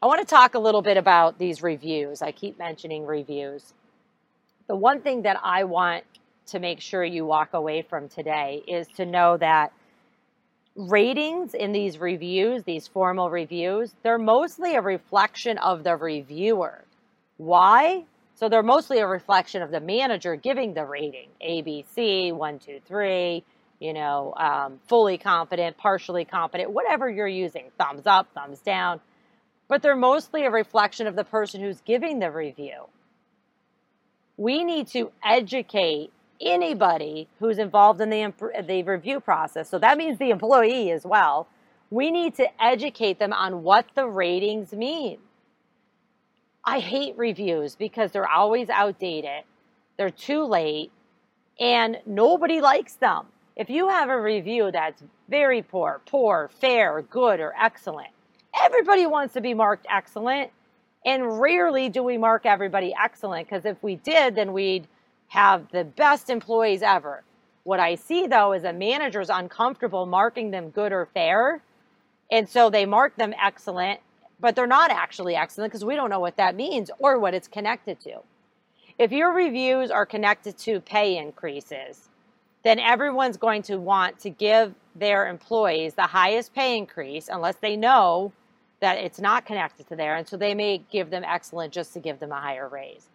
I want to talk a little bit about these reviews. I keep mentioning reviews. The one thing that I want to make sure you walk away from today is to know that ratings in these reviews, these formal reviews, they're mostly a reflection of the reviewer. Why? So they're mostly a reflection of the manager giving the rating ABC, one, two, three, you know, um, fully competent, partially competent, whatever you're using, thumbs up, thumbs down but they're mostly a reflection of the person who's giving the review. We need to educate anybody who's involved in the, the review process. So that means the employee as well. We need to educate them on what the ratings mean. I hate reviews because they're always outdated, they're too late, and nobody likes them. If you have a review that's very poor, poor, fair, good, or excellent, everybody wants to be marked excellent. And rarely do we mark everybody excellent because if we did, then we'd have the best employees ever. What I see though is a manager's uncomfortable marking them good or fair. And so they mark them excellent, but they're not actually excellent because we don't know what that means or what it's connected to. If your reviews are connected to pay increases, then everyone's going to want to give their employees the highest pay increase unless they know that it's not connected to there. And so they may give them excellent just to give them a higher raise.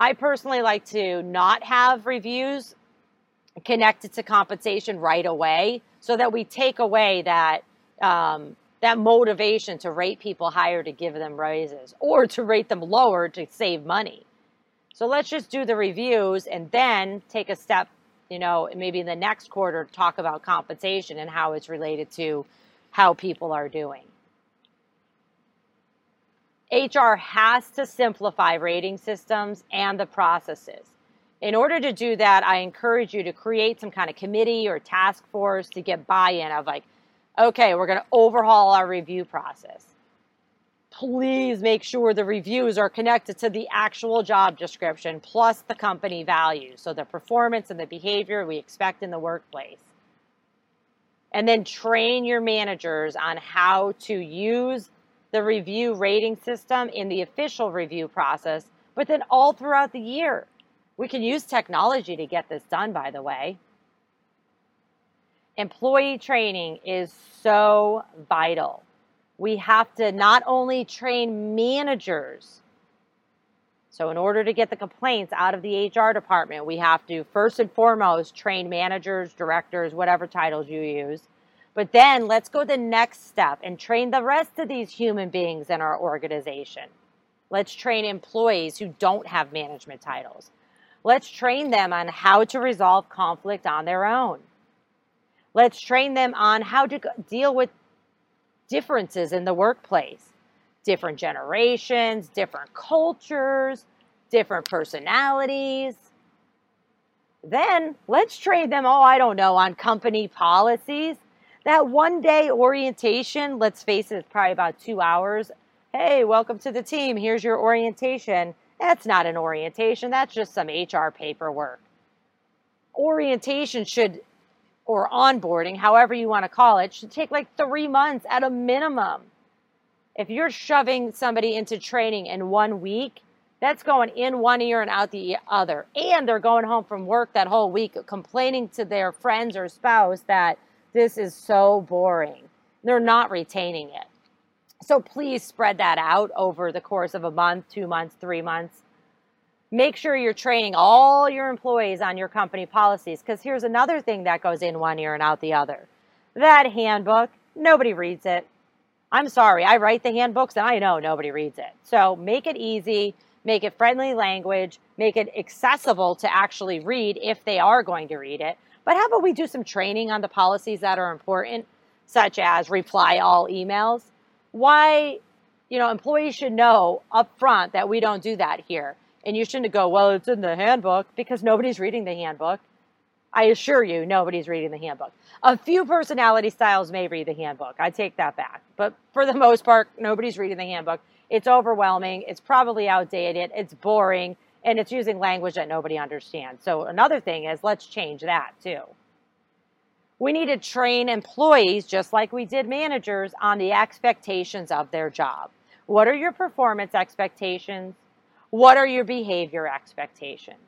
I personally like to not have reviews connected to compensation right away so that we take away that um, that motivation to rate people higher to give them raises or to rate them lower to save money. So let's just do the reviews and then take a step, you know, maybe in the next quarter talk about compensation and how it's related to how people are doing. HR has to simplify rating systems and the processes. In order to do that, I encourage you to create some kind of committee or task force to get buy in of like, okay, we're going to overhaul our review process. Please make sure the reviews are connected to the actual job description plus the company values. So the performance and the behavior we expect in the workplace. And then train your managers on how to use the review rating system in the official review process, but then all throughout the year. We can use technology to get this done, by the way. Employee training is so vital. We have to not only train managers, so in order to get the complaints out of the HR department, we have to first and foremost train managers, directors, whatever titles you use. But then let's go the next step and train the rest of these human beings in our organization. Let's train employees who don't have management titles. Let's train them on how to resolve conflict on their own. Let's train them on how to deal with differences in the workplace different generations, different cultures, different personalities. Then let's train them, oh, I don't know, on company policies that one day orientation, let's face it, it's probably about two hours. Hey, welcome to the team. Here's your orientation. That's not an orientation, that's just some HR paperwork. Orientation should, or onboarding, however you want to call it, should take like three months at a minimum. If you're shoving somebody into training in one week, that's going in one ear and out the other. And they're going home from work that whole week complaining to their friends or spouse that this is so boring. They're not retaining it. So please spread that out over the course of a month, two months, three months. Make sure you're training all your employees on your company policies because here's another thing that goes in one ear and out the other. That handbook, nobody reads it. I'm sorry, I write the handbooks and I know nobody reads it. So make it easy, make it friendly language, make it accessible to actually read if they are going to read it. But how about we do some training on the policies that are important, such as reply all emails? why, you know, employees should know up front that we don't do that here. And you shouldn't go, well, it's in the handbook because nobody's reading the handbook. I assure you, nobody's reading the handbook. A few personality styles may read the handbook. I take that back. But for the most part, nobody's reading the handbook. It's overwhelming. It's probably outdated. It's boring. And it's using language that nobody understands. So, another thing is let's change that too. We need to train employees, just like we did managers, on the expectations of their job. What are your performance expectations? What are your behavior expectations?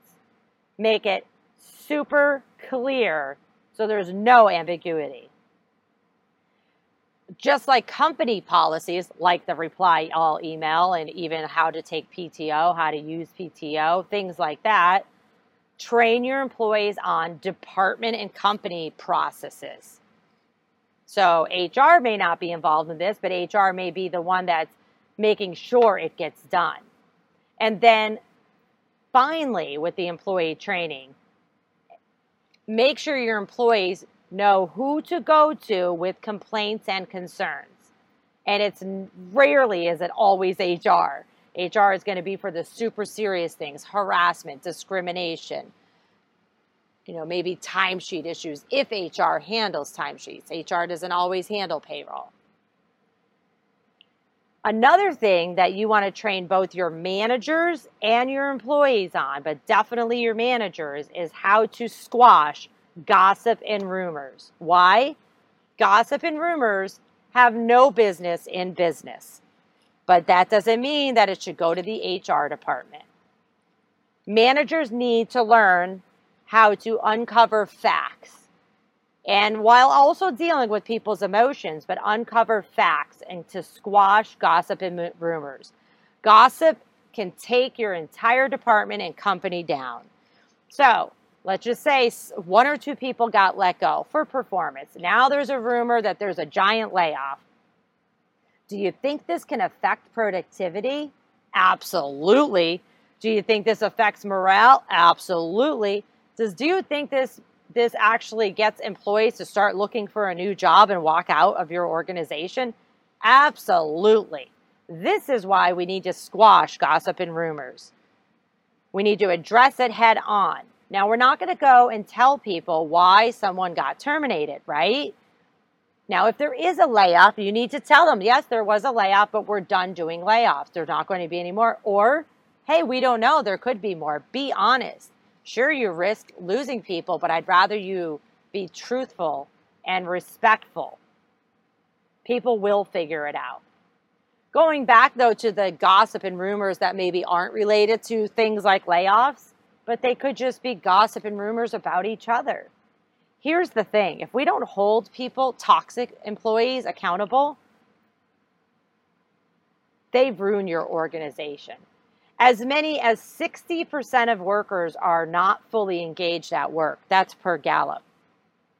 Make it super clear so there's no ambiguity. Just like company policies, like the reply all email and even how to take PTO, how to use PTO, things like that, train your employees on department and company processes. So HR may not be involved in this, but HR may be the one that's making sure it gets done. And then finally, with the employee training, make sure your employees know who to go to with complaints and concerns. And it's rarely is it always HR. HR is going to be for the super serious things, harassment, discrimination, you know, maybe timesheet issues if HR handles timesheets. HR doesn't always handle payroll. Another thing that you want to train both your managers and your employees on, but definitely your managers, is how to squash gossip and rumors. Why? Gossip and rumors have no business in business, but that doesn't mean that it should go to the HR department. Managers need to learn how to uncover facts and while also dealing with people's emotions, but uncover facts and to squash gossip and rumors. Gossip can take your entire department and company down. So let's just say one or two people got let go for performance. Now there's a rumor that there's a giant layoff. Do you think this can affect productivity? Absolutely. Do you think this affects morale? Absolutely. Does do you think this this actually gets employees to start looking for a new job and walk out of your organization? Absolutely. This is why we need to squash gossip and rumors. We need to address it head on. Now, we're not going to go and tell people why someone got terminated, right? Now, if there is a layoff, you need to tell them, yes, there was a layoff, but we're done doing layoffs. There's not going to be any more. Or, hey, we don't know. There could be more. Be honest. Sure, you risk losing people, but I'd rather you be truthful and respectful. People will figure it out. Going back, though, to the gossip and rumors that maybe aren't related to things like layoffs, but they could just be gossip and rumors about each other. Here's the thing if we don't hold people, toxic employees, accountable, they've ruined your organization. As many as 60% of workers are not fully engaged at work. That's per Gallup.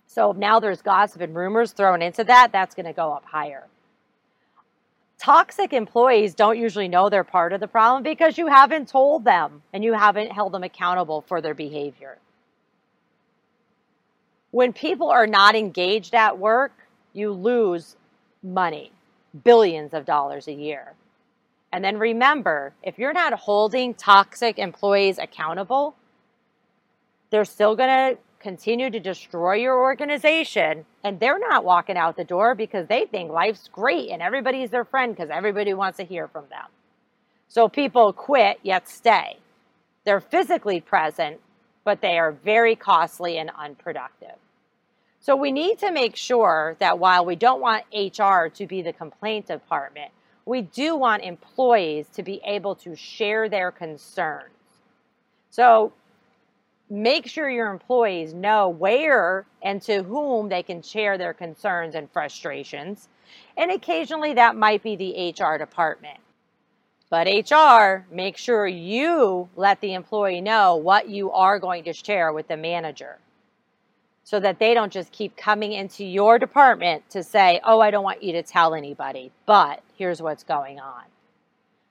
So now there's gossip and rumors thrown into that, that's going to go up higher. Toxic employees don't usually know they're part of the problem because you haven't told them and you haven't held them accountable for their behavior. When people are not engaged at work, you lose money, billions of dollars a year. And then remember, if you're not holding toxic employees accountable, they're still going to continue to destroy your organization. And they're not walking out the door because they think life's great and everybody's their friend because everybody wants to hear from them. So people quit yet stay. They're physically present, but they are very costly and unproductive. So we need to make sure that while we don't want HR to be the complaint department, we do want employees to be able to share their concerns. So make sure your employees know where and to whom they can share their concerns and frustrations. And occasionally that might be the HR department. But HR, make sure you let the employee know what you are going to share with the manager so that they don't just keep coming into your department to say, oh, I don't want you to tell anybody, but here's what's going on.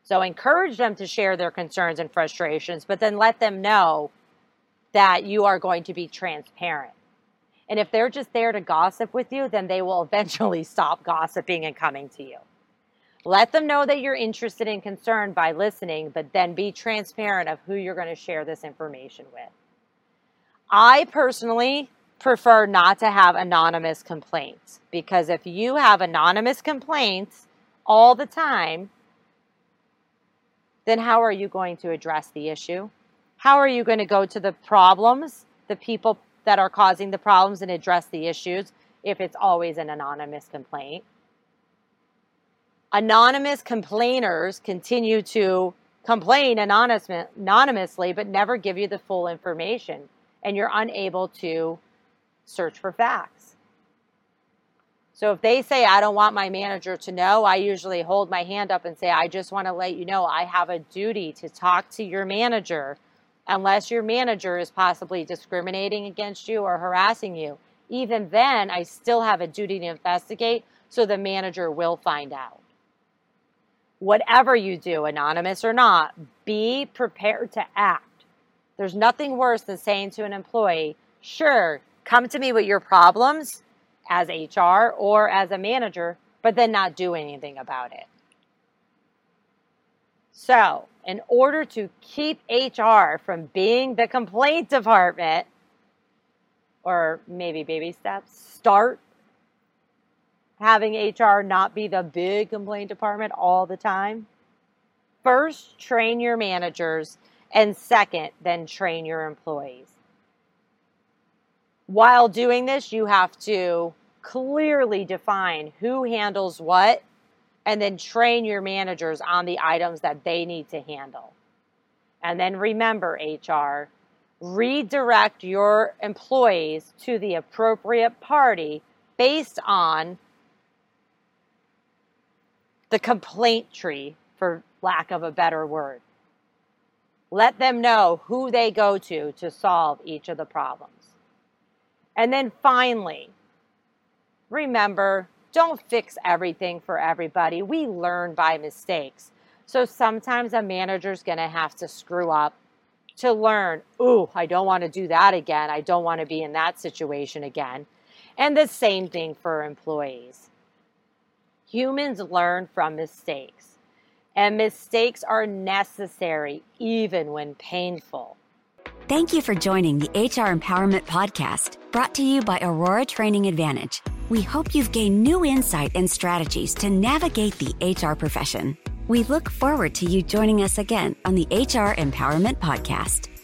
So encourage them to share their concerns and frustrations, but then let them know that you are going to be transparent. And if they're just there to gossip with you, then they will eventually stop gossiping and coming to you. Let them know that you're interested and concerned by listening, but then be transparent of who you're going to share this information with. I personally prefer not to have anonymous complaints because if you have anonymous complaints all the time, then how are you going to address the issue? How are you going to go to the problems, the people that are causing the problems, and address the issues if it's always an anonymous complaint? Anonymous complainers continue to complain anonymous, anonymously, but never give you the full information, and you're unable to search for facts. So if they say, I don't want my manager to know, I usually hold my hand up and say, I just want to let you know I have a duty to talk to your manager unless your manager is possibly discriminating against you or harassing you. Even then, I still have a duty to investigate, so the manager will find out. Whatever you do, anonymous or not, be prepared to act. There's nothing worse than saying to an employee, Sure, come to me with your problems as HR or as a manager, but then not do anything about it. So, in order to keep HR from being the complaint department, or maybe baby steps, start having HR not be the big complaint department all the time. First, train your managers, and second, then train your employees. While doing this, you have to clearly define who handles what and then train your managers on the items that they need to handle. And then remember, HR, redirect your employees to the appropriate party based on the complaint tree, for lack of a better word. Let them know who they go to to solve each of the problems. And then finally, remember, don't fix everything for everybody. We learn by mistakes. So sometimes a manager's going to have to screw up to learn, ooh, I don't want to do that again. I don't want to be in that situation again. And the same thing for employees. Humans learn from mistakes, and mistakes are necessary even when painful. Thank you for joining the HR Empowerment Podcast, brought to you by Aurora Training Advantage. We hope you've gained new insight and strategies to navigate the HR profession. We look forward to you joining us again on the HR Empowerment Podcast.